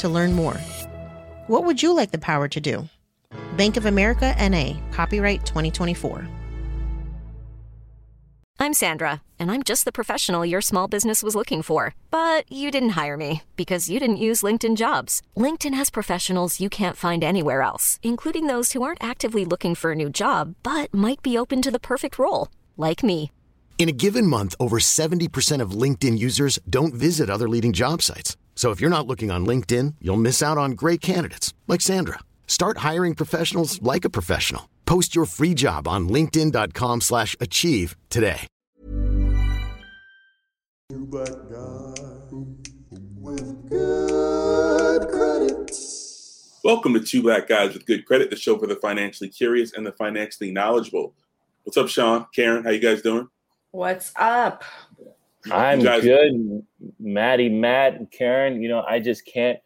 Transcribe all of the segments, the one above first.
to learn more. What would you like the power to do? Bank of America NA, copyright 2024. I'm Sandra, and I'm just the professional your small business was looking for. But you didn't hire me because you didn't use LinkedIn jobs. LinkedIn has professionals you can't find anywhere else, including those who aren't actively looking for a new job but might be open to the perfect role, like me. In a given month, over 70% of LinkedIn users don't visit other leading job sites. So if you're not looking on LinkedIn, you'll miss out on great candidates like Sandra. Start hiring professionals like a professional. Post your free job on linkedin.com slash achieve today. Welcome to Two Black Guys with Good Credit, the show for the financially curious and the financially knowledgeable. What's up, Sean? Karen, how you guys doing? What's up? I'm guys- good, Maddie, Matt, Karen. You know, I just can't.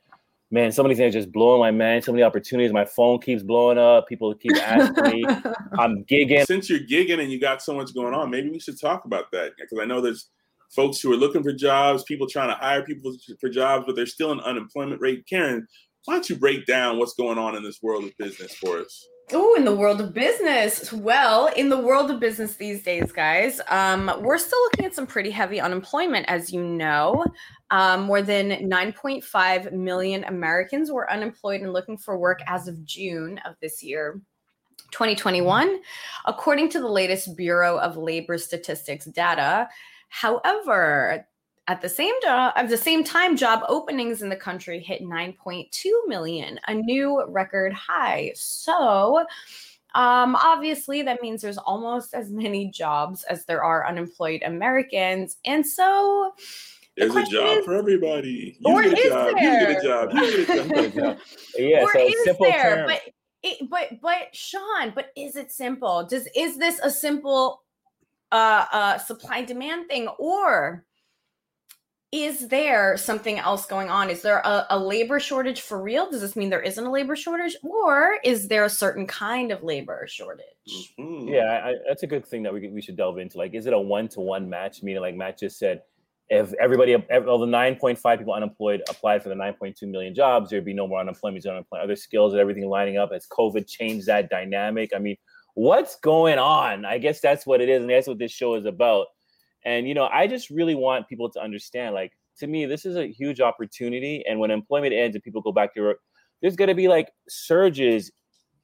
Man, so many things are just blowing my mind. So many opportunities. My phone keeps blowing up. People keep asking me. I'm gigging. Since you're gigging and you got so much going on, maybe we should talk about that because I know there's folks who are looking for jobs, people trying to hire people for jobs, but there's still an unemployment rate. Karen, why don't you break down what's going on in this world of business for us? Oh, in the world of business. Well, in the world of business these days, guys, um, we're still looking at some pretty heavy unemployment, as you know. Um, more than 9.5 million Americans were unemployed and looking for work as of June of this year. 2021, according to the latest Bureau of Labor Statistics data. However, at the same jo- at the same time, job openings in the country hit 9.2 million, a new record high. So, um, obviously, that means there's almost as many jobs as there are unemployed Americans, and so the There's a job is- for everybody. You Or get a is job. You get a job. You get a job. Yeah, or so is simple there? terms. But it, but but Sean, but is it simple? Does is this a simple uh, uh, supply demand thing, or is there something else going on? Is there a, a labor shortage for real? Does this mean there isn't a labor shortage, or is there a certain kind of labor shortage? Mhm. Yeah, I, that's a good thing that we, we should delve into. Like, is it a one to one match? Meaning, like Matt just said, if everybody, ev- all the 9.5 people unemployed applied for the 9.2 million jobs, there'd be no more unemployment, zero unemployment, other skills and everything lining up. Has COVID changed that dynamic? I mean, what's going on? I guess that's what it is. And that's what this show is about. And, you know, I just really want people to understand, like, to me, this is a huge opportunity. And when employment ends and people go back to work, there's going to be like surges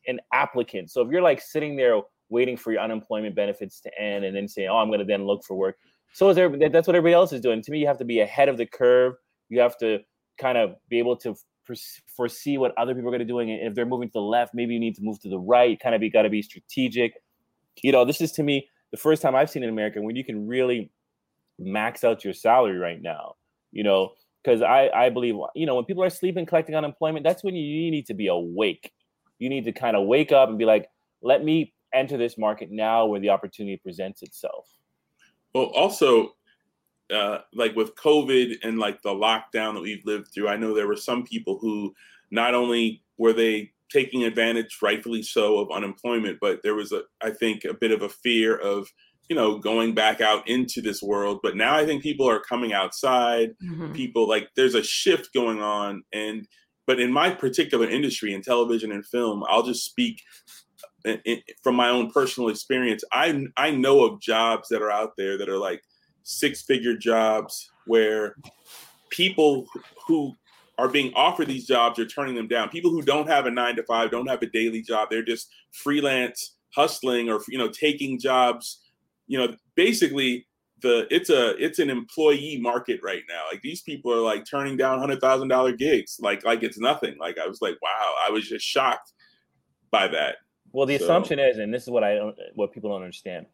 in applicants. So if you're like sitting there waiting for your unemployment benefits to end and then saying, "Oh, I'm going to then look for work," so is there. That's what everybody else is doing. To me, you have to be ahead of the curve. You have to kind of be able to foresee what other people are going to doing. And if they're moving to the left, maybe you need to move to the right. Kind of be got to be strategic. You know, this is to me the first time I've seen in America when you can really max out your salary right now. You know, because I I believe you know when people are sleeping collecting unemployment, that's when you, you need to be awake. You need to kind of wake up and be like, let me enter this market now where the opportunity presents itself. Well, also, uh, like with COVID and like the lockdown that we've lived through, I know there were some people who not only were they taking advantage, rightfully so, of unemployment, but there was a, I think, a bit of a fear of, you know, going back out into this world. But now I think people are coming outside. Mhm. People like there's a shift going on, and but in my particular industry, in television and film, I'll just speak in, in- from my own personal experience. I I know of jobs that are out there that are like six figure jobs where people who are being offered these jobs are turning them down. People who don't have a nine to five, don't have a daily job, they're just freelance hustling or you know taking jobs. You know, basically the it's a it's an employee market right now. Like these people are like turning down hundred thousand dollar gigs, like like it's nothing. Like I was like, wow, I was just shocked by that. Well, the so. assumption is, and this is what I don't, what people don't understand.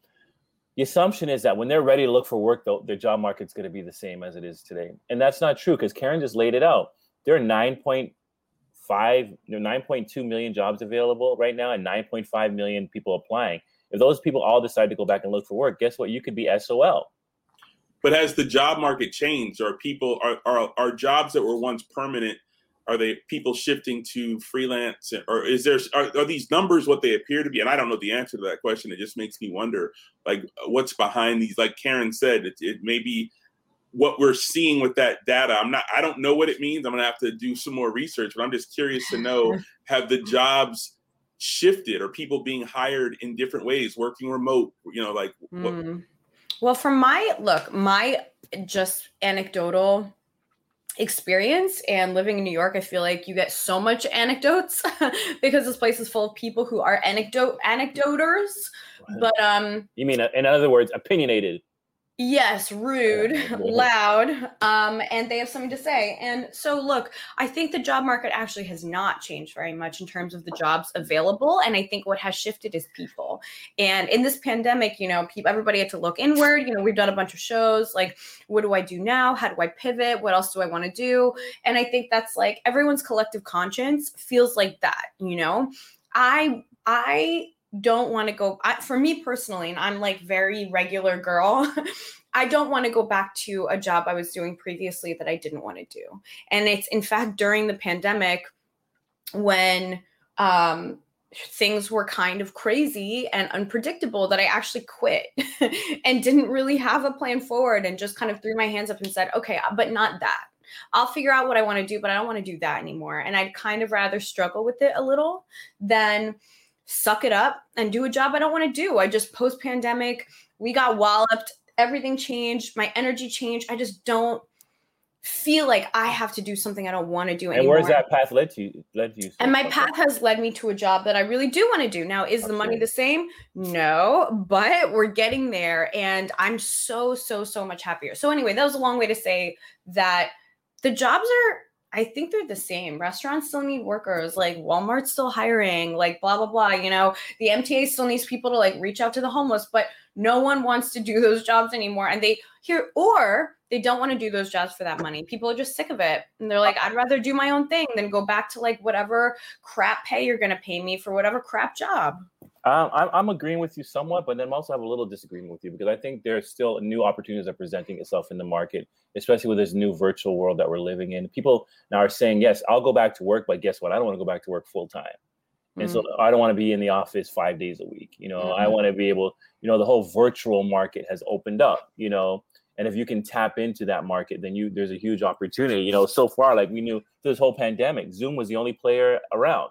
The assumption is that when they're ready to look for work, though, their job market's going to be the same as it is today, and that's not true because Karen just laid it out. There are nine point five, you 9.2 million jobs available right now, and 9.5 million people applying. If those people all decide to go back and look for work, guess what? You could be SOL. But has the job market changed? Are people are are, are jobs that were once permanent? Are they people shifting to freelance, or is there are, are these numbers what they appear to be? And I don't know the answer to that question. It just makes me wonder, like, what's behind these? Like Karen said, it, it may be what we're seeing with that data. I'm not. I don't know what it means. I'm gonna have to do some more research, but I'm just curious to know: have the jobs shifted? or people being hired in different ways, working remote? You know, like what, mm. Well, from my look, my just anecdotal experience and living in New York, I feel like you get so much anecdotes because this place is full of people who are anecdote anecdoters. But um You mean in other words opinionated. Yes, rude, loud, um, and they have something to say. And so, look, I think the job market actually has not changed very much in terms of the jobs available. And I think what has shifted is people. And in this pandemic, you know, people, everybody had to look inward. You know, we've done a bunch of shows like, what do I do now? How do I pivot? What else do I want to do? And I think that's like everyone's collective conscience feels like that. You know, I I don't want to go I, for me personally and i'm like very regular girl i don't want to go back to a job i was doing previously that i didn't want to do and it's in fact during the pandemic when um things were kind of crazy and unpredictable that I actually quit and didn't really have a plan forward and just kind of threw my hands up and said, okay, but not that. I'll figure out what I want to do, but I don't want to do that anymore. And I'd kind of rather struggle with it a little than suck it up and do a job I don't want to do. I just post pandemic, we got walloped, everything changed, my energy changed. I just don't feel like I have to do something I don't want to do anymore. And where's that path led to? Led you? And my path has led me to a job that I really do want to do. Now, is okay. the money the same? No, but we're getting there, and I'm so so so much happier. So anyway, that was a long way to say that the jobs are I think they're the same. Restaurants still need workers, like Walmart's still hiring, like blah blah blah. You know, the MTA still needs people to like reach out to the homeless, but no one wants to do those jobs anymore. And they here or they don't want to do those jobs for that money. People are just sick of it. And they're like, I'd rather do my own thing than go back to like whatever crap pay you're gonna pay me for whatever crap job. Um, I'm, I'm agreeing with you somewhat, but then also have a little disagreement with you because I think there's still new opportunities that are presenting itself in the market, especially with this new virtual world that we're living in. People now are saying, yes, I'll go back to work, but guess what? I don't want to go back to work full time. And so I don't want to be in the office five days a week. You know, mm-hmm. I want to be able, you know, the whole virtual market has opened up, you know, and if you can tap into that market, then you there's a huge opportunity. You know, so far, like we knew this whole pandemic, Zoom was the only player around.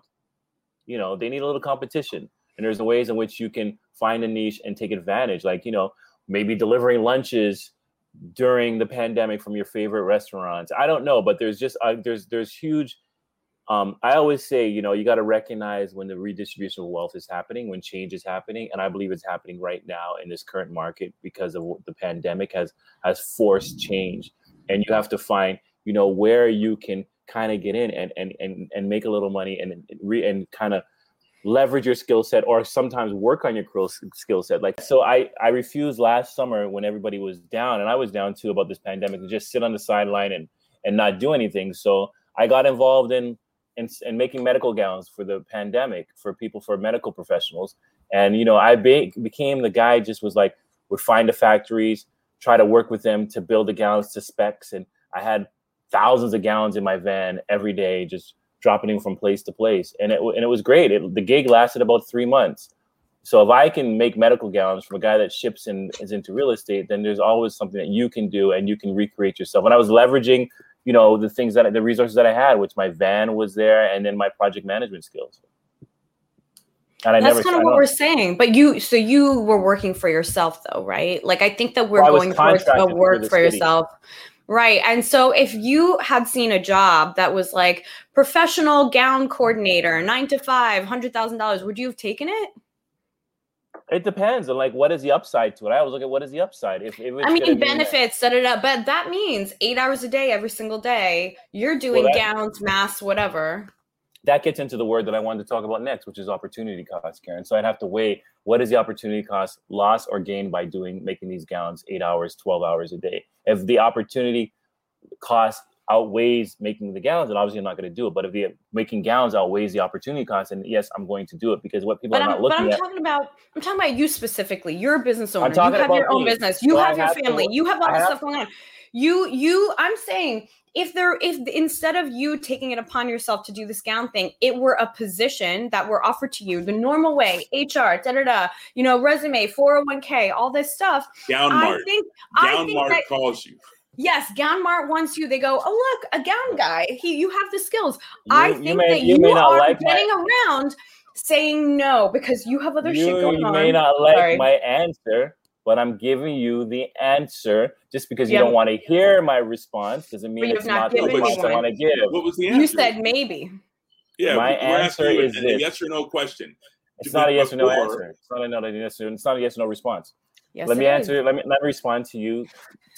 You know, they need a little competition and there's ways in which you can find a niche and take advantage like you know maybe delivering lunches during the pandemic from your favorite restaurants. I don't know but there's just uh, there's there's huge um, i always say you know you got to recognize when the redistribution of wealth is happening when change is happening and i believe it's happening right now in this current market because of the pandemic has has forced change. And you have to find you know where you can kind of get in and and and, and make a little money and re, and kind of leverage your skill set or sometimes work on your skill set. Like so i i refused last summer when everybody was down and i was down too about this pandemic to just sit on the sideline and and not do anything. So i got involved in in, in making medical gowns for the pandemic for people for medical professionals. And you know i be, became the guy just was like would find the factories try to work with them to build the gowns to specs. And i had thousands of gowns in my van every day just dropping him from place to place, and it and it was great. It, the gig lasted about three months. So if I can make medical gowns from a guy that ships and is into real estate, then there's always something that you can do and you can recreate yourself. And I was leveraging, you know, the things that the resources that I had, which my van was there, and then my project management skills. And I That's kind of what we're saying. But you, so you were working for yourself, though, right? Like I think that we're well, going towards a work for, for yourself Right. And so if you had seen a job that was like professional gown coordinator, nine to five, hundred thousand dollars, would you have taken it? It depends on like what is the upside to it. I always look at what is the upside. If, if I mean benefits, da, da, da, but that means eight hours a day every single day. You're doing well, that, gowns, masks, whatever. That gets into the word that I wanted to talk about next, which is opportunity cost, Karen. So I'd have to weigh what is the opportunity cost, loss or gain by doing making these gowns eight hours, 12 hours a day. If the opportunity cost outweighs making the gowns, then obviously I'm not going to do it. But if the making gowns outweighs the opportunity cost, then yes, I'm going to do it because what people but are I'm, not looking at. but I'm at. talking about I'm talking about you specifically. You're a business owner. You have your own me. business. You so have your family. To, you have all this stuff going on. You you I'm saying if there if instead of you taking it upon yourself to do this gown thing it were a position that were offered to you the normal way hr da da da you know resume 401k all this stuff gown mart I think, gown I think mart that, calls you Yes, Gown Mart wants you. They go, oh look, a gown guy. He, you have the skills. You, I think may, that you, you are like getting my, around saying no because you have other you, shit going you on. You may not like Sorry. my answer, but I'm giving you the answer just because you don't want to hear my response doesn't mean it's not, not the response I want to give. What was the answer? You said maybe. Yeah, my answer is a, this. yes or no question. It's not a yes or no answer. It's not a no, yes or, it's not a yes or no response. Yes, let me answer. Let me let me respond to you.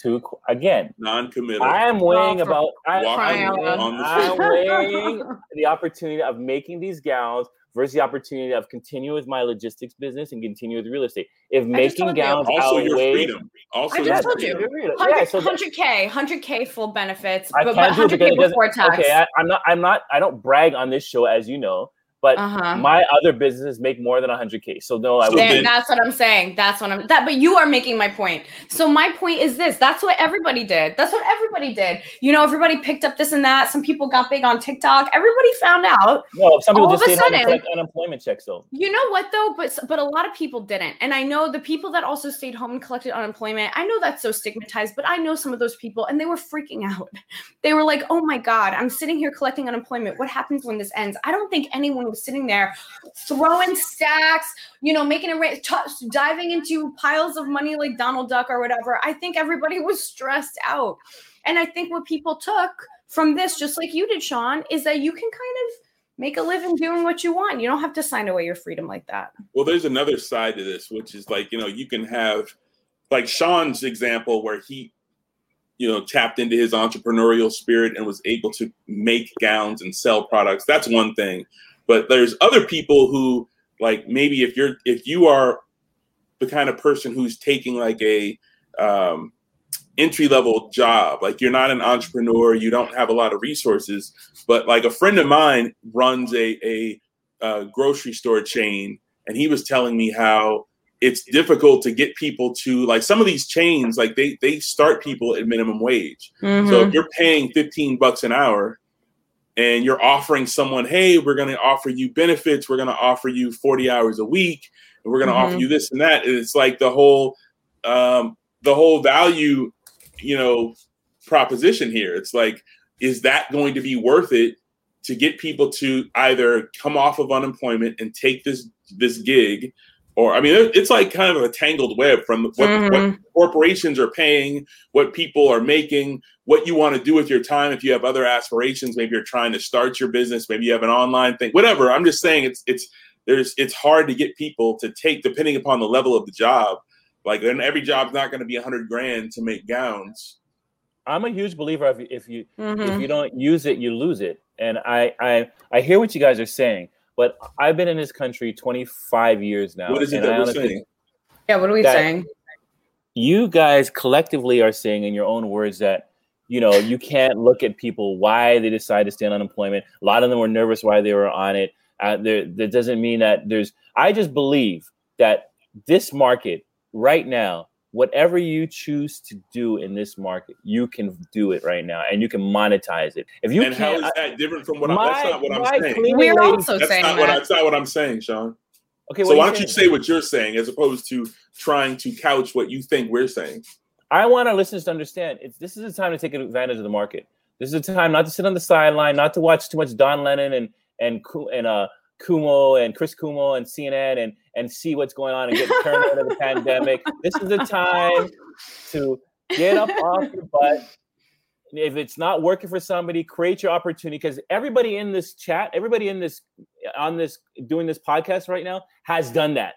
To again, non-committal. I am weighing about. I, am weighing the opportunity of making these gowns versus the opportunity of continue with my logistics business and continue with real estate. If making gowns also outweighs, your freedom, also I just told you, 100, yeah, so 100k, 100k full benefits, I but, but 100k before tax. Okay, I, I'm not. I'm not. I don't brag on this show, as you know but uh-huh. my other businesses make more than 100k so no i wouldn't that's what i'm saying. That's what i'm that but you are making my point. So my point is this. That's what everybody did. That's what everybody did. You know everybody picked up this and that. Some people got big on tiktok. Everybody found out. No some people just stayed home and collect unemployment checks though. You know what though? But but a lot of people didn't. And i know the people that also stayed home and collected unemployment i know that's so stigmatized but i know some of those people and they were freaking out. They were like oh my god i'm sitting here collecting unemployment. What happens when this ends? I don't think anyone was sitting there throwing stacks, you know, making it t- diving into piles of money like Donald Duck or whatever. I think everybody was stressed out. And I think what people took from this, just like you did, Sean, is that you can kind of make a living doing what you want. You don't have to sign away your freedom like that. Well, there's another side to this, which is like, you know, you can have like Sean's example where he, you know, tapped into his entrepreneurial spirit and was able to make gowns and sell products. That's one thing. But there's other people who like maybe if you're if you are the kind of person who's taking like a um, entry level job, like you're not an entrepreneur, you don't have a lot of resources, but like a friend of mine runs a a, a grocery store chain, and he was telling me how it's difficult to get people to like some of these chains like they they start people at minimum wage mm-hmm. so if you're paying 15 bucks an hour and you're offering someone, hey, we're going to offer you benefits, we're going to offer you 40 hours a week, and we're going to mm-hmm. offer you this and that. And it's like the whole um, the whole value, you know, proposition here. It's like, is that going to be worth it to get people to either come off of unemployment and take this this gig or I mean, it's like kind of a tangled web from what, mm-hmm. what, corporations are paying, what people are making, what you want to do with your time. If you have other aspirations, maybe you're trying to start your business, maybe you have an online thing, whatever. I'm just saying it's it's there's it's hard to get people to take depending upon the level of the job. Like then every job's not going to be a hundred grand to make gowns. I'm a huge believer of if you mm-hmm. if you don't use it, you lose it. And I I I hear what you guys are saying but I've been in this country 25 years now. What is it that we're saying? Yeah, what are we saying? You guys collectively are saying in your own words that you know you can't look at people why they decide to stay on unemployment. A lot of them were nervous why they were on it. Uh, there, that doesn't mean that there's. I just believe that this market right now whatever you choose to do in this market, you can do it right now, and you can monetize it. If you and can't, how is that different from what? My, I'm, that's not what I'm saying. We're also that's saying not that. What, that's not what I'm saying, Sean. Okay, so why don't you say what you're saying as opposed to trying to couch what you think we're saying? I want our listeners to understand it's this is a time to take advantage of the market. This is a time not to sit on the sideline, not to watch too much Don Lemon and and and uh Cuomo and Chris Cuomo and CNN and and see what's going on and get turned out of the pandemic. This is the time to get up off your butt if it's not working for somebody, create your opportunity because everybody in this chat, everybody in this on this doing this podcast right now has done that.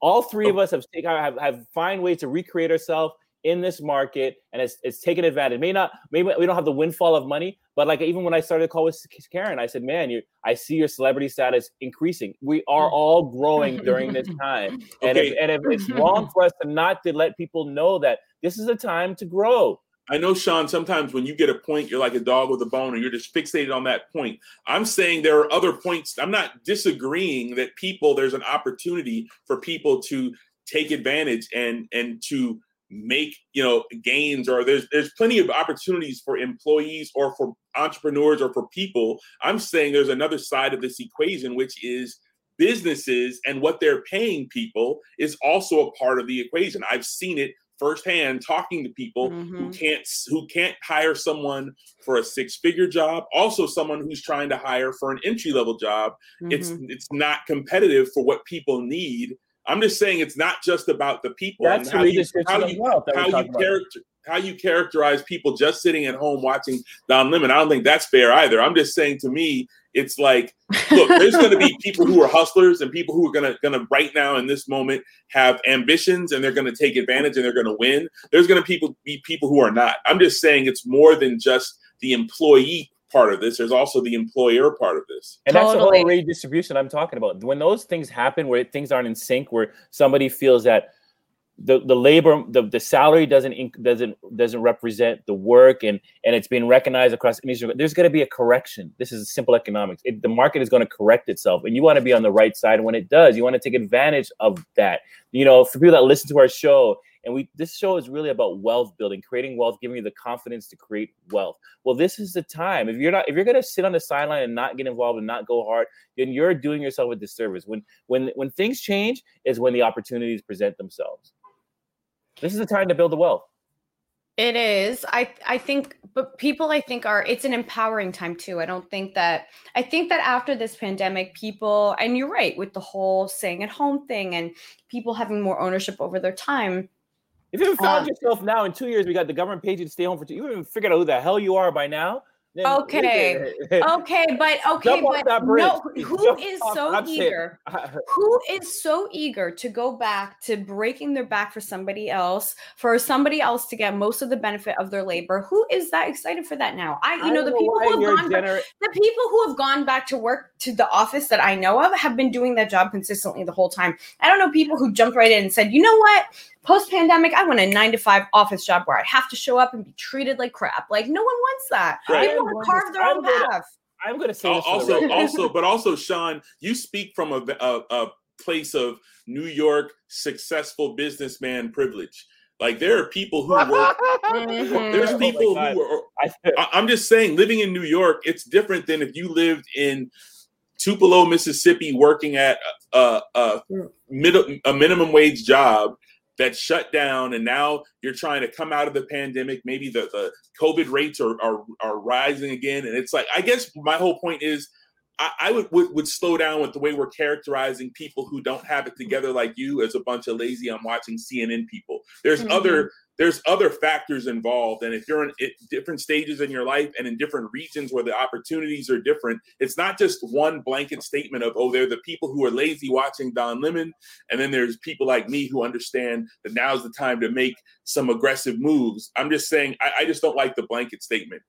All three of oh. us have have, have find ways to recreate ourselves in this market and it's it's taken advantage. May not maybe we don't have the windfall of money, but like even when I started to call with Karen, I said, "Man, you I see your celebrity status increasing. We are mm-hmm. all growing during this time, and if and if it's wrong mm-hmm. for us to not to let people know that this is a time to grow. I know, Sean, sometimes when you get a point, you're like a dog with a bone and you're just fixated on that point. I'm saying there are other points. I'm not disagreeing that people, there's an opportunity for people to take advantage and and to make you know gains or there's there's plenty of opportunities for employees or for entrepreneurs or for people i'm saying there's another side of this equation which is businesses and what they're paying people is also a part of the equation i've seen it firsthand talking to people who Mhm. can't who can't hire someone for a six figure job also someone who's trying to hire for an entry level job it's Mhm. it's not competitive for what people need i'm just saying it's not just about the people That's how you, how you, wealth how you character how you characterize people just sitting at home watching Don Lemon. I don't think that's fair either. I'm just saying to me, it's like, look, there's going to be people who are hustlers and people who are going to going to right now in this moment have ambitions and they're going to take advantage and they're going to win. There's going to people be people who are not. I'm just saying it's more than just the employee part of this. There's also the employer part of this. And that's the whole redistribution I'm talking about. When those things happen, where things aren't in sync, where somebody feels that the, the labor, the, the salary doesn't inc- doesn't doesn't represent the work, and and it's being recognized across industry. There's going to be a correction. This is simple economics. It, the market is going to correct itself, and you want to be on the right side. When it does, you want to take advantage of that. You know, for people that listen to our show, and we this show is really about wealth building, creating wealth, giving you the confidence to create wealth. Well, this is the time. If you're not, if you're going to sit on the sideline and not get involved and not go hard, then you're doing yourself a disservice. When when when things change is when the opportunities present themselves. This is the time to build the wealth. It is. I I think but people I think are it's an empowering time too. I don't think that I think that after this pandemic people and you're right with the whole staying at home thing and people having more ownership over their time. If you haven't found Uh, yourself now in two years, we got the government paid you to stay home for two. You haven't figured out who the hell you are by now. Then Okay. Okay, but okay, Jump but no who Jump is off- so I'm eager? Who is so eager to go back to breaking their back for somebody else for somebody else to get most of the benefit of their labor? Who is that excited for that now? I you I know the know people who have gone back, the people who have gone back to work to the office that i know of have been doing that job consistently the whole time. I don't know people who jumped right in and said you know what? Post pandemic i want a nine to five office job where i have to show up and be treated like crap. Like no one wants that. Right. People want to carve their I'm own gonna- path I'm going to say Al- this also record. also but also sean you speak from a, a, a place of new york successful businessman privilege like there are people who work Mhm. there's Oh people God. who are I, I- i'm just saying living in new york it's different than if you lived in tupelo mississippi working at a, a, mid- a minimum wage job that shut down and now you're trying to come out of the pandemic. Maybe the, the covid rates are, are are rising again. And it's like i guess my whole point is i, I would, would would slow down with the way we're characterizing people who don't have it together like you as a bunch of lazy i'm watching cnn people. There's Mhm. other there's other factors involved and if you're in different stages in your life and in different regions where the opportunities are different it's not just one blanket statement of oh they're the people who are lazy watching don lemon and then there's people like me who understand that now's the time to make some aggressive moves. I'm just saying, I, I just don't like the blanket statement.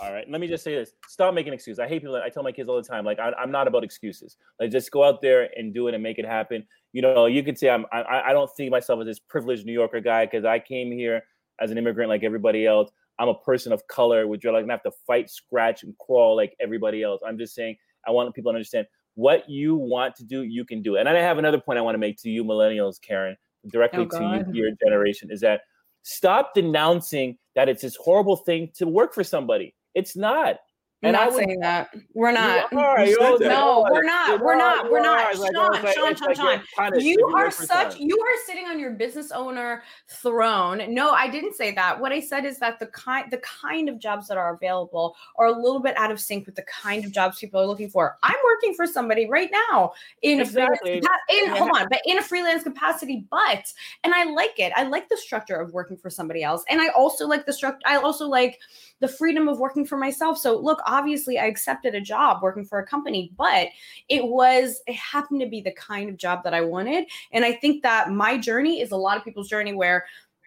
All right, let me just say this: stop making excuses. I hate people. I tell my kids all the time, like I, I'm not about excuses. Like just go out there and do it and make it happen. You know, you can say I'm. I, I don't see myself as this privileged New Yorker guy because I came here as an immigrant like everybody else. I'm a person of color, which you're like gonna have to fight, scratch, and crawl like everybody else. I'm just saying I want people to understand what you want to do, you can do. And I have another point I want to make to you, millennials, Karen, directly Oh, to you, your generation, is that stop denouncing that it's this horrible thing to work for somebody. It's not. And not saying that. We're not. You are, you no, we're not. We're not. We're not. Sean, Sean, Sean, Sean. You are such. You are sitting on your business owner throne. No, I didn't say that. What I said is that the kind, the kind of jobs that are available are a little bit out of sync with the kind of jobs people are looking for. I'm working for somebody right now in exactly. a in hold on, but in a freelance capacity. But and I like it. I like the structure of working for somebody else, and I also like the structure. I also like the freedom of working for myself. So look, obviously I accepted a job working for a company, but it was it happened to be the kind of job that I wanted. And I think that my journey is a lot of people's journey where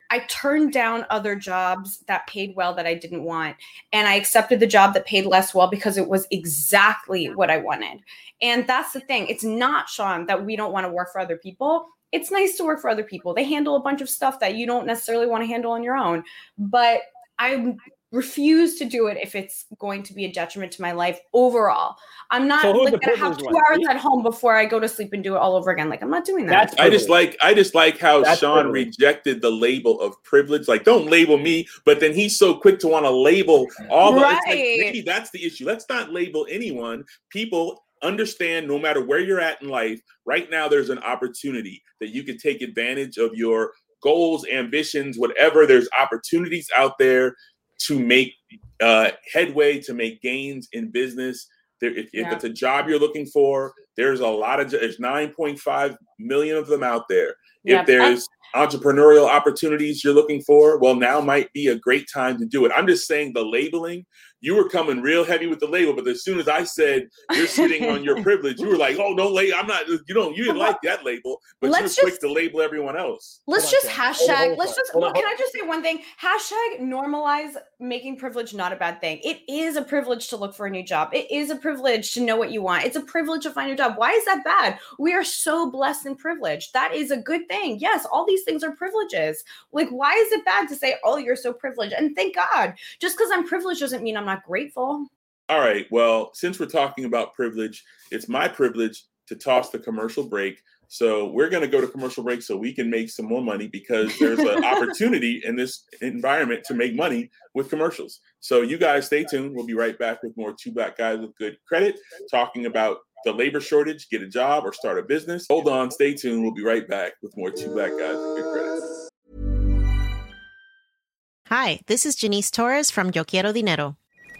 I turned down other jobs that paid well that I didn't want. And I accepted the job that paid less well because it was exactly what I wanted. And that's the thing. It's not, Sean, that we don't want to work for other people. It's nice to work for other people. They handle a bunch of stuff that you don't necessarily want to handle on your own. But I'm refuse to do it if it's going to be a detriment to my life overall. I'm not so like gonna have two one? hours at home before I go to sleep and do it all over again. Like I'm not doing that. I just like I just like how That's Sean privilege. rejected the label of privilege. Like, don't label me, but then he's so quick to want to label all the right. like, maybe that's the issue. Let's not label anyone. People understand no matter where you're at in life, right now there's an opportunity that you can take advantage of your goals, ambitions, whatever. There's opportunities out there to make uh, headway, to make gains in business. There, if, yeah. if, it's a job you're looking for, there's a lot of there's 9.5 million of them out there. Yeah, if there's entrepreneurial opportunities you're looking for, well, now might be a great time to do it. I'm just saying the labeling you were coming real heavy with the label, but as soon as I said you're sitting on your privilege, you were like, "Oh, no, label. I'm not. You don't. You didn't like that label, but let's you were quick to label everyone else." Let's just hashtag. let's just. Well, can I just say one thing? Hashtag normalize making privilege not a bad thing. It is a privilege to look for a new job. It is a privilege to know what you want. It's a privilege to find a job. Why is that bad? We are so blessed and privileged. That is a good thing. Yes, all these things are privileges. Like, why is it bad to say, "Oh, you're so privileged"? And thank God, just because I'm privileged doesn't mean I'm not grateful. All right. Well, since we're talking about privilege, it's my privilege to toss the commercial break. So we're going to go to commercial break so we can make some more money because there's an opportunity in this environment to make money with commercials. So you guys stay tuned. We'll be right back with more two black guys with good credit talking about the labor shortage, get a job or start a business. Hold on, stay tuned. We'll be right back with more two black guys with good credit. Hi, this is Janice Torres from Yo Quiero Dinero.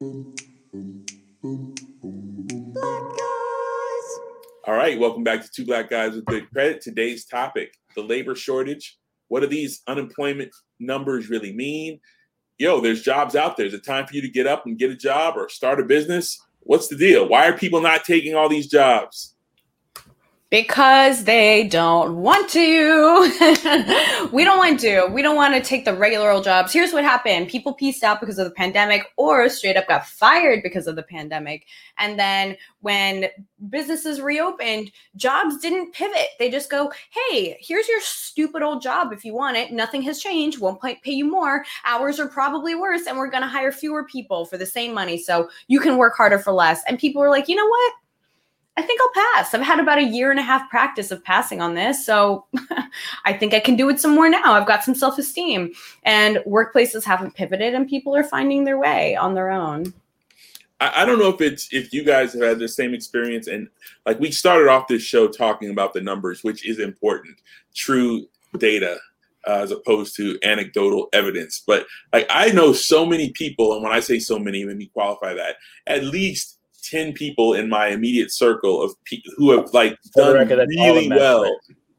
All right, welcome back to Two Black Guys with Good Credit. Today's topic, the labor shortage. What do these unemployment numbers really mean? yo, there's jobs out there. Is it time for you to get up and get a job or start a business? What's the deal? Why are people not taking all these jobs? Because they don't want to. we don't want to. We don't want to take the regular old jobs. Here's what happened people pieced out because of the pandemic or straight up got fired because of the pandemic. And then when businesses reopened, jobs didn't pivot. They just go, hey, here's your stupid old job if you want it. Nothing has changed. Won't pay you more. Hours are probably worse. And we're going to hire fewer people for the same money. So you can work harder for less. And people were like, you know what? I think I'll pass. I've had about a year and a half practice of passing on this. So I think I can do it some more now. I've got some self esteem. And workplaces haven't pivoted and people are finding their way on their own. I, I don't know if it's if you guys have had the same experience. And like we started off this show talking about the numbers, which is important, true data. Uh, as opposed to anecdotal evidence, but like I know so many people, and when I say so many, let me qualify that. At least 10 people in my immediate circle of people who have like done record, really well.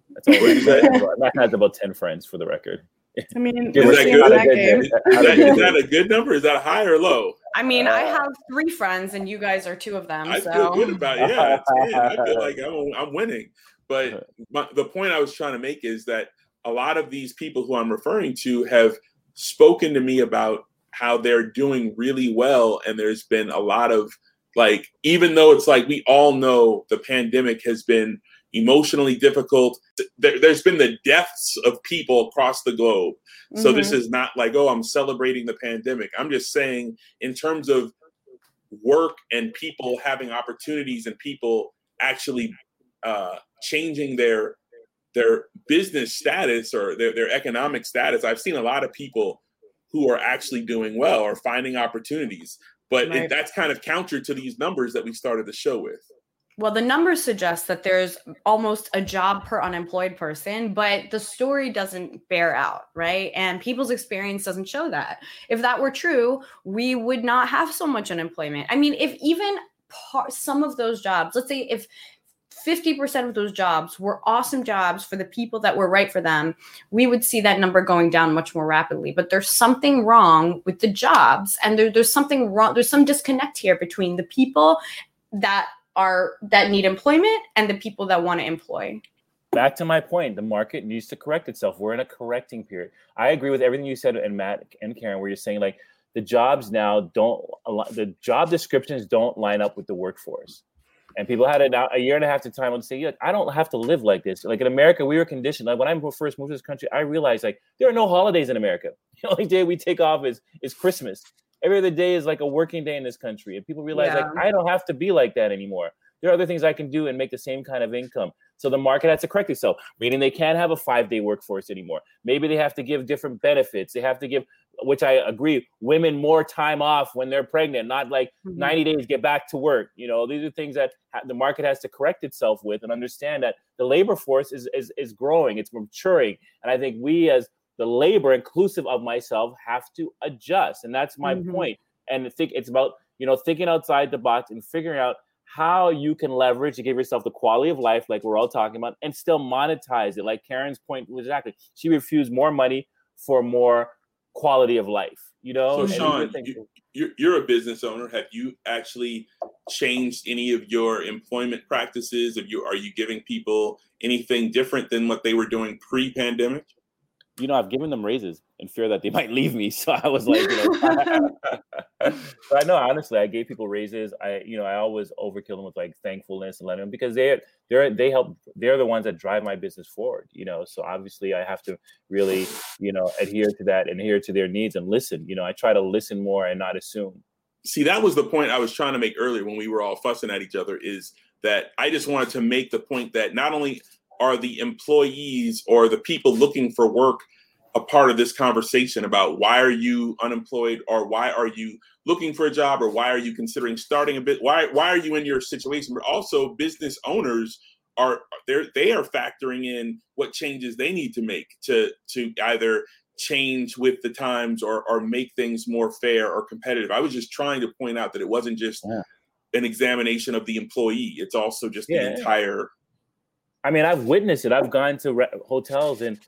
That's all that. Matt has about 10 friends for the record. I mean, is that, good? That is, that, is that a good number? Is that high or low? I mean, uh, I have three friends, and you guys are two of them. I so. feel good about it. Yeah, I feel like I'm, I'm winning. But my, the point I was trying to make is that a lot of these people who I'm referring to have spoken to me about how they're doing really well, and there's been a lot of like, even though it's like we all know the pandemic has been emotionally difficult, there, has been the deaths of people across the globe. Mm-hmm. So this mm-hmm. is not like, oh, I'm celebrating the pandemic. I'm just saying, in terms of work and people having opportunities and people actually uh, changing their their business status or their, their economic status, I've seen a lot of people who are actually doing well or finding opportunities. But right. it, that's kind of counter to these numbers that we started the show with. Well, the numbers suggest that there's almost a job per unemployed person, but the story doesn't bear out, right? And people's experience doesn't show that. If that were true, we would not have so much unemployment. I mean, if even part, some of those jobs, let's say if 50% of those jobs were awesome jobs for the people that were right for them, we would see that number going down much more rapidly. But there's something wrong with the jobs, and there, there's something wrong. There's some disconnect here between the people that are that need employment and the people that want to employ. Back to my point, the market needs to correct itself. We're in a correcting period. I agree with everything you said, and Matt and Karen, where you're saying like the jobs now don't the job descriptions don't line up with the workforce and people had it a year and a half to time to say, "Look, I don't have to live like this." Like in America, we were conditioned. Like when I first moved to this country, I realized like there are no holidays in America. The only day we take off is is Christmas. Every other day is like a working day in this country, and people realize yeah. like I don't have to be like that anymore. There are other things I can do and make the same kind of income. So the market has to correct itself, meaning they can't have a five day workforce anymore. Maybe they have to give different benefits. They have to give which I agree, women more time off when they're pregnant, not like mm-hmm. 90 days get back to work. You know, these are things that the market has to correct itself with and understand that the labor force is is, is growing, it's maturing, and I think we as the labor, inclusive of myself, have to adjust, and that's my mm-hmm. point. And I think it's about you know thinking outside the box and figuring out how you can leverage to give yourself the quality of life, like we're all talking about, and still monetize it. Like Karen's point was exactly, she refused more money for more quality of life. You know. So Sean, you, you're, you're a business owner. Have you actually changed any of your employment practices? Have you are you giving people anything different than what they were doing pre-pandemic? You know, I've given them raises in fear that they might leave me. So I was like, you know, I know honestly, I gave people raises. I, you know, I always overkill them with like thankfulness and letting them because they're they're they help. They're the ones that drive my business forward. You know, so obviously I have to really, you know, adhere to that, and adhere to their needs, and listen. You know, I try to listen more and not assume. See, that was the point I was trying to make earlier when we were all fussing at each other. Is that I just wanted to make the point that not only are the employees or the people looking for work a part of this conversation about why are you unemployed or why are you looking for a job or why are you considering starting a bit why why are you in your situation? But also business owners are they they are factoring in what changes they need to make to to either change with the times or or make things more fair or competitive. I was just trying to point out that it wasn't just yeah. an examination of the employee. It's also just yeah, the entire i mean i've witnessed it i've gone to re- hotels and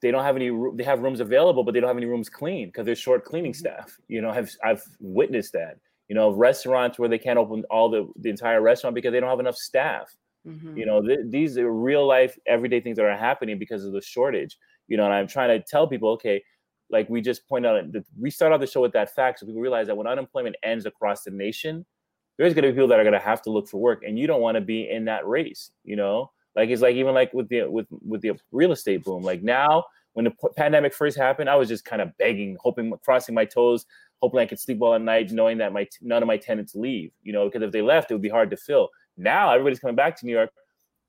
they don't have any they have rooms available but they don't have any rooms clean because there's short cleaning mm-hmm. staff you know i've i've witnessed that you know restaurants where they can't open all the the entire restaurant because they don't have enough staff Mm-hmm. You know, th- these are real life, everyday things that are happening because of the shortage. You know, and I'm trying to tell people, okay, like we just pointed out, we start off the show with that fact, so people realize that when unemployment ends across the nation, there's going to be people that are going to have to look for work, and you don't want to be in that race. You know, like it's like even like with the with with the real estate boom. Like now, when the pandemic first happened, I was just kind of begging, hoping, crossing my toes, hoping I could sleep well at night, knowing that my none of my tenants leave. You know, because if they left, it would be hard to fill. Now everybody's coming back to New York.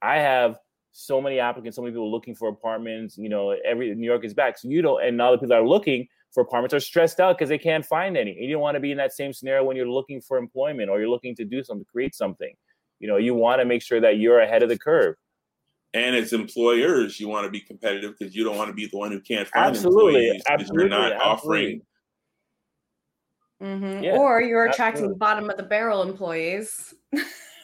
I have so many applicants, so many people looking for apartments. You know, every New York is back. So you don't, and now the people that are looking for apartments are stressed out because they can't find any. And you don't want to be in that same scenario when you're looking for employment or you're looking to do something, create something. You know, you want to make sure that you're ahead of the curve. And as employers, you want to be competitive because you don't want to be the one who can't find absolutely, employees because you're not absolutely. offering. Mm-hmm. Yeah, or you're attracting absolutely. bottom of the barrel employees.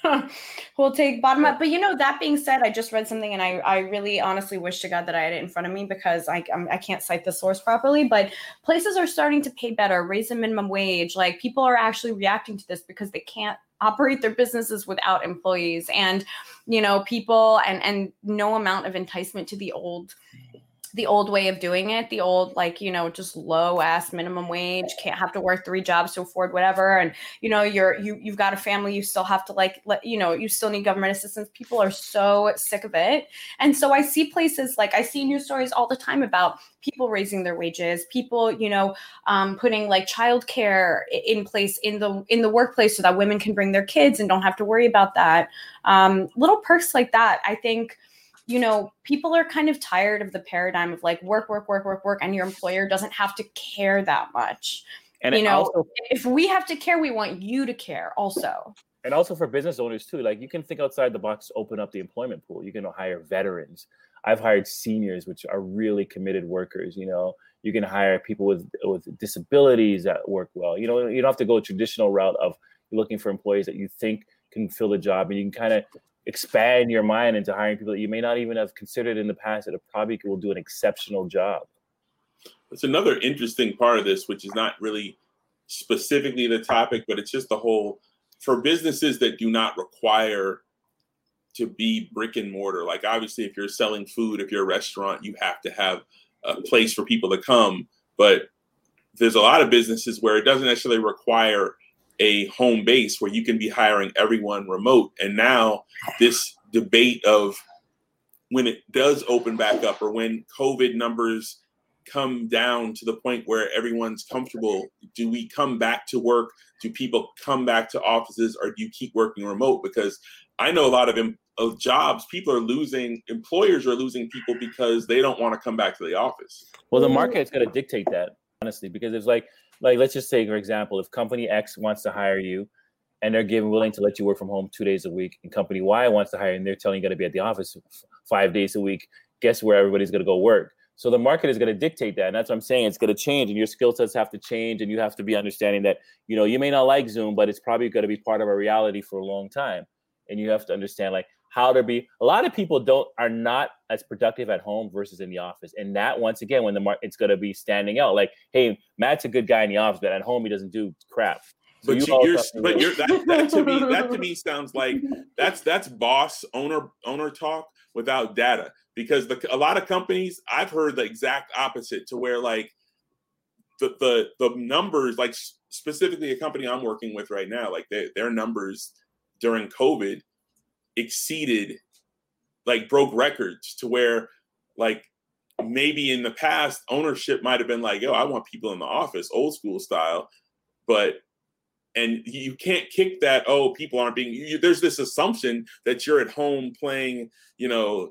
we'll take bottom up. But you know, that being said, I just read something and I, I really honestly wish to God that I had it in front of me because I, I'm, I can not cite the source properly. But places are starting to pay better, raise the minimum wage. Like people are actually reacting to this because they can't operate their businesses without employees and you know people and and no amount of enticement to the old the old way of doing it, the old like you know just low ass minimum wage, can't have to work three jobs to afford whatever, and you know you're you you've got a family, you still have to like let you know you still need government assistance. People are so sick of it, and so I see places like I see news stories all the time about people raising their wages, people you know um, putting like childcare in place in the in the workplace so that women can bring their kids and don't have to worry about that. Um, little perks like that, I think you know, people are kind of tired of the paradigm of like work, work, work, work, work, and your employer doesn't have to care that much. And you know, also, if we have to care, we want you to care also. And also for business owners too, like you can think outside the box, open up the employment pool. You can hire veterans. I've hired seniors, which are really committed workers. You know, you can hire people with with disabilities that work well. You know, you don't have to go a traditional route of looking for employees that you think can fill the job, and you can kind of expand your mind into hiring people that you may not even have considered in the past that probably will do an exceptional job. It's another interesting part of this, which is not really specifically the topic, but it's just the whole for businesses that do not require to be brick and mortar. Like obviously, if you're selling food, if you're a restaurant, you have to have a place for people to come. But there's a lot of businesses where it doesn't necessarily require a home base where you can be hiring everyone remote. And now this debate of when it does open back up or when COVID numbers come down to the point where everyone's comfortable, do we come back to work? Do people come back to offices or do you keep working remote? Because I know a lot of, of jobs, people are losing, employers are losing people because they don't want to come back to the office. Well, the market's going to dictate that, honestly, because it's like, like let's just say for example if company x wants to hire you and they're giving willing to let you work from home two days a week and company y wants to hire and they're telling you got to be at the office five days a week guess where everybody's going to go work? So the market is going to dictate that and that's what i'm saying it's going to change and your skill sets have to change and you have to be understanding that you know you may not like zoom but it's probably going to be part of our reality for a long time and you have to understand like how to be a lot of people don't are not as productive at home versus in the office. And that once again when the market it's going to be standing out like hey matt's a good guy in the office but at home he doesn't do crap. So but you, are but you're that, that to me that to me sounds like that's that's boss owner owner talk without data. Because the a lot of companies I've heard the exact opposite to where like the the the numbers like specifically a company I'm working with right now like they, their numbers during COVID exceeded like broke records to where like maybe in the past ownership might have been like yo i want people in the office old school style. But and you can't kick that oh people aren't being you, there's this assumption that you're at home playing you know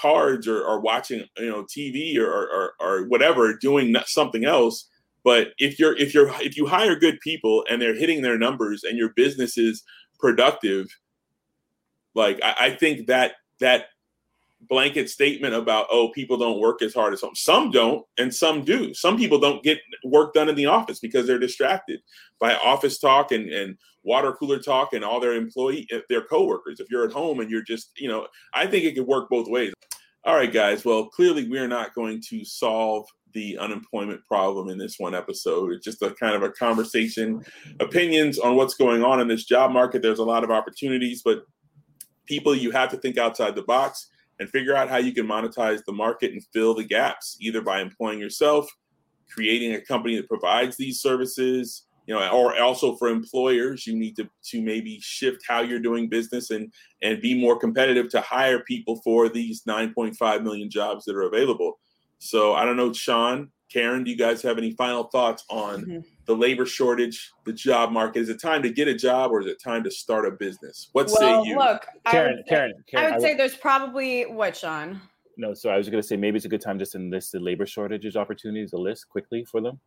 cards or, or watching you know tv or, or or whatever doing something else. But if you're if you're if you hire good people and they're hitting their numbers and your business is productive like I, I think that that blanket statement about oh people don't work as hard as some some don't and some do. Some people don't get work done in the office because they're distracted by office talk and, and water cooler talk and all their employee eh, their coworkers. If you're at home and you're just you know i think it could work both ways. All right guys. Well clearly we're not going to solve the unemployment problem in this one episode. It's just a kind of a conversation opinions on what's going on in this job market. There's a lot of opportunities but people, you have to think outside the box and figure out how you can monetize the market and fill the gaps, either by employing yourself, creating a company that provides these services, you know, or also for employers, you need to to maybe shift how you're doing business and and be more competitive to hire people for these 9.5 million jobs that are available. So I don't know, Sean, Keren, do you guys have any final thoughts on mm-hmm. The labor shortage, the job market? Is it time to get a job or is it time to start a business? What well, say you? Look, Keren, Keren, Keren, I would, I say there's probably what, Sean? No, so I was going to say maybe it's a good time just to list the labor shortages opportunities, a list quickly for them.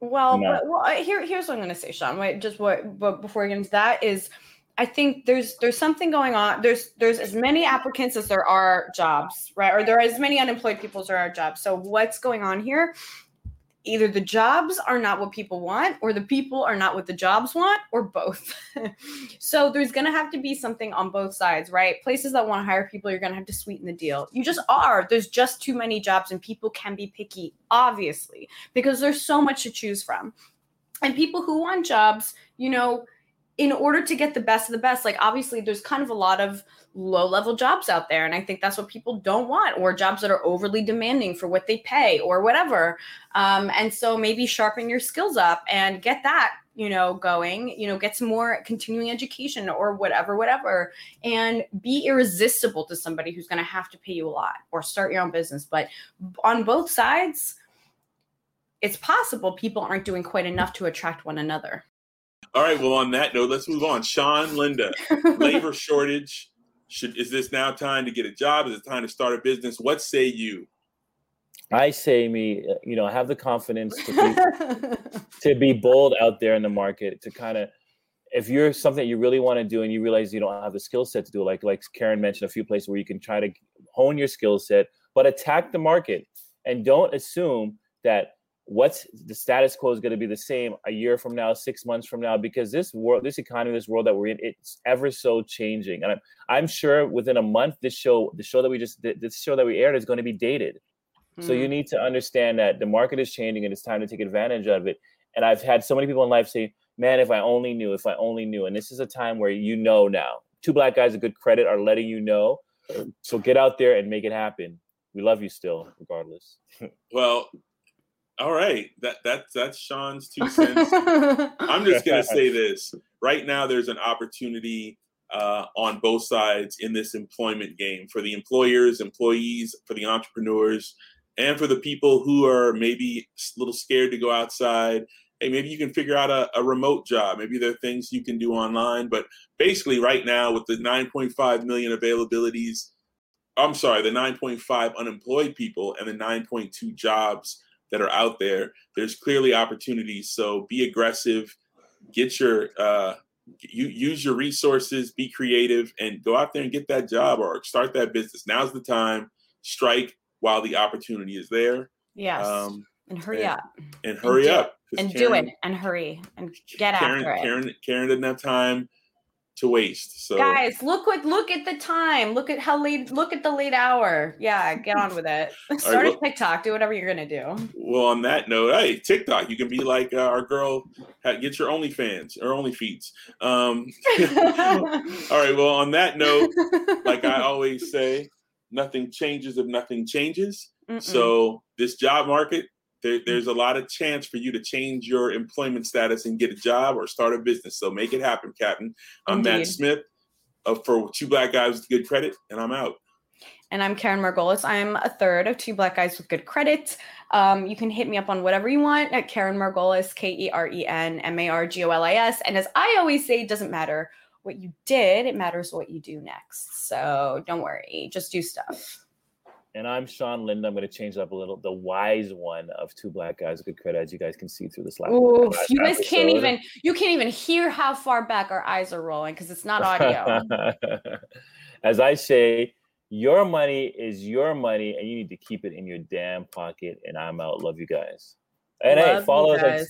Well, but, well, here, here's what I'm going to say, Sean. Wait, just what, but before we get into that is, I think there's there's something going on. There's there's as many applicants as there are jobs, right? Or there are as many unemployed people as there are jobs. So what's going on here either the jobs are not what people want or the people are not what the jobs want or both. So there's going to have to be something on both sides right? Places that want to hire people you're going to have to sweeten the deal. You just are. There's just too many jobs and people can be picky obviously because there's so much to choose from. And people who want jobs you know in order to get the best of the best like obviously there's kind of a lot of low level jobs out there and i think that's what people don't want or jobs that are overly demanding for what they pay or whatever um, and so maybe sharpen your skills up and get that you know going you know get some more continuing education or whatever whatever and be irresistible to somebody who's going to have to pay you a lot or start your own business but on both sides it's possible people aren't doing quite enough to attract one another all right. Well, on that note, let's move on. Sean, Linda, labor shortage. Should is this now time to get a job? Is it time to start a business? What say you? I say me, you know, have the confidence to be, to be bold out there in the market to kind of if you're something you really want to do and you realize you don't have the skill set to do like like Keren mentioned a few places where you can try to hone your skill set, but attack the market and don't assume that what's the status quo is going to be the same a year from now six months from now because this world this economy this world that we're in it's ever so changing. And i'm, I'm sure within a month this show the show that we just did this show that we aired is going to be dated. Mm. so you hmm. need to understand that the market is changing and it's time to take advantage of it. And i've had so many people in life say man if i only knew if i only knew. And this is a time where you know now. Two black guys of good credit are letting you know. So get out there and make it happen. We love you still regardless. Well all right, that that's that's Sean's two cents. I'm just gonna say this right now. There's an opportunity uh, on both sides in this employment game for the employers, employees, for the entrepreneurs, and for the people who are maybe a little scared to go outside. Hey, maybe you can figure out a, a remote job. Maybe there are things you can do online. But basically, right now, with the 9.5 million availabilities, I'm sorry, the 9.5 unemployed people and the 9.2 jobs that are out there. There's clearly opportunities. So be aggressive, get your uh, you use your resources, be creative, and go out there and get that job or start that business. Now's the time. Strike while the opportunity is there. Yes. Um, and hurry and, up. And hurry and up. And Keren, do it and hurry and get Keren, after it. Keren, Keren didn't have time to waste. So guys, look what look at the time. Look at how late. Look at the late hour. Yeah, get on with it. Start right, well, a TikTok. Do whatever you're gonna do. Well, on that note, hey, TikTok, you can be like uh, our girl. Get your OnlyFans or OnlyFeeds. Um, all right. Well, on that note, like I always say, nothing changes if nothing changes. Mm-mm. So this job market there, there's a lot of chance for you to change your employment status and get a job or start a business. So make it happen, Captain. I'm Indeed. Matt Smith uh, for Two Black Guys with Good Credit, and I'm out. And I'm Keren Margolis. I'm a third of Two Black Guys with Good Credit. Um, you can hit me up on whatever you want at Keren Margolis, K E R E N M A R G O L I S. And as I always say, it doesn't matter what you did, it matters what you do next. So don't worry, just do stuff. And I'm Sean Linda. I'm going to change up a little. The wise one of two black guys. Good credit, as you guys can see through this last. Ooh, you guys episode. can't even. You can't even hear how far back our eyes are rolling because it's not audio. as I say, your money is your money, and you need to keep it in your damn pocket. And I'm out. Love you guys. And Love hey, follow us.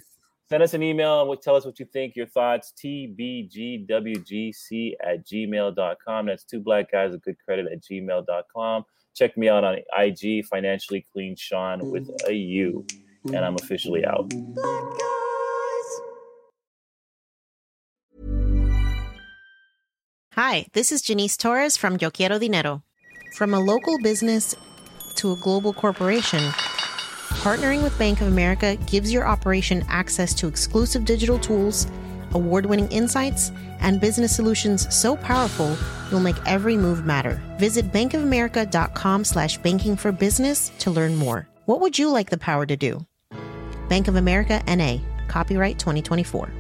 Send us an email and tell us what you think, your thoughts. TBGWGC at gmail.com. That's two black guys with good credit at gmail.com. Check me out on IG, Financially Clean Sean with a U. And I'm officially out. Hi, this is Janice Torres from Yo Quiero Dinero. From a local business to a global corporation, partnering with Bank of America gives your operation access to exclusive digital tools, award winning insights, and business solutions so powerful you'll make every move matter. Visit bankofamerica.com slash banking for business to learn more. What would you like the power to do? Bank of America NA, copyright 2024.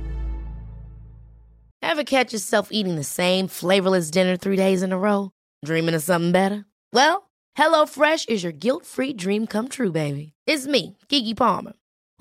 Ever catch yourself eating the same flavorless dinner three days in a row? Dreaming of something better? Well, HelloFresh is your guilt free dream come true, baby. It's me, Keke Palmer.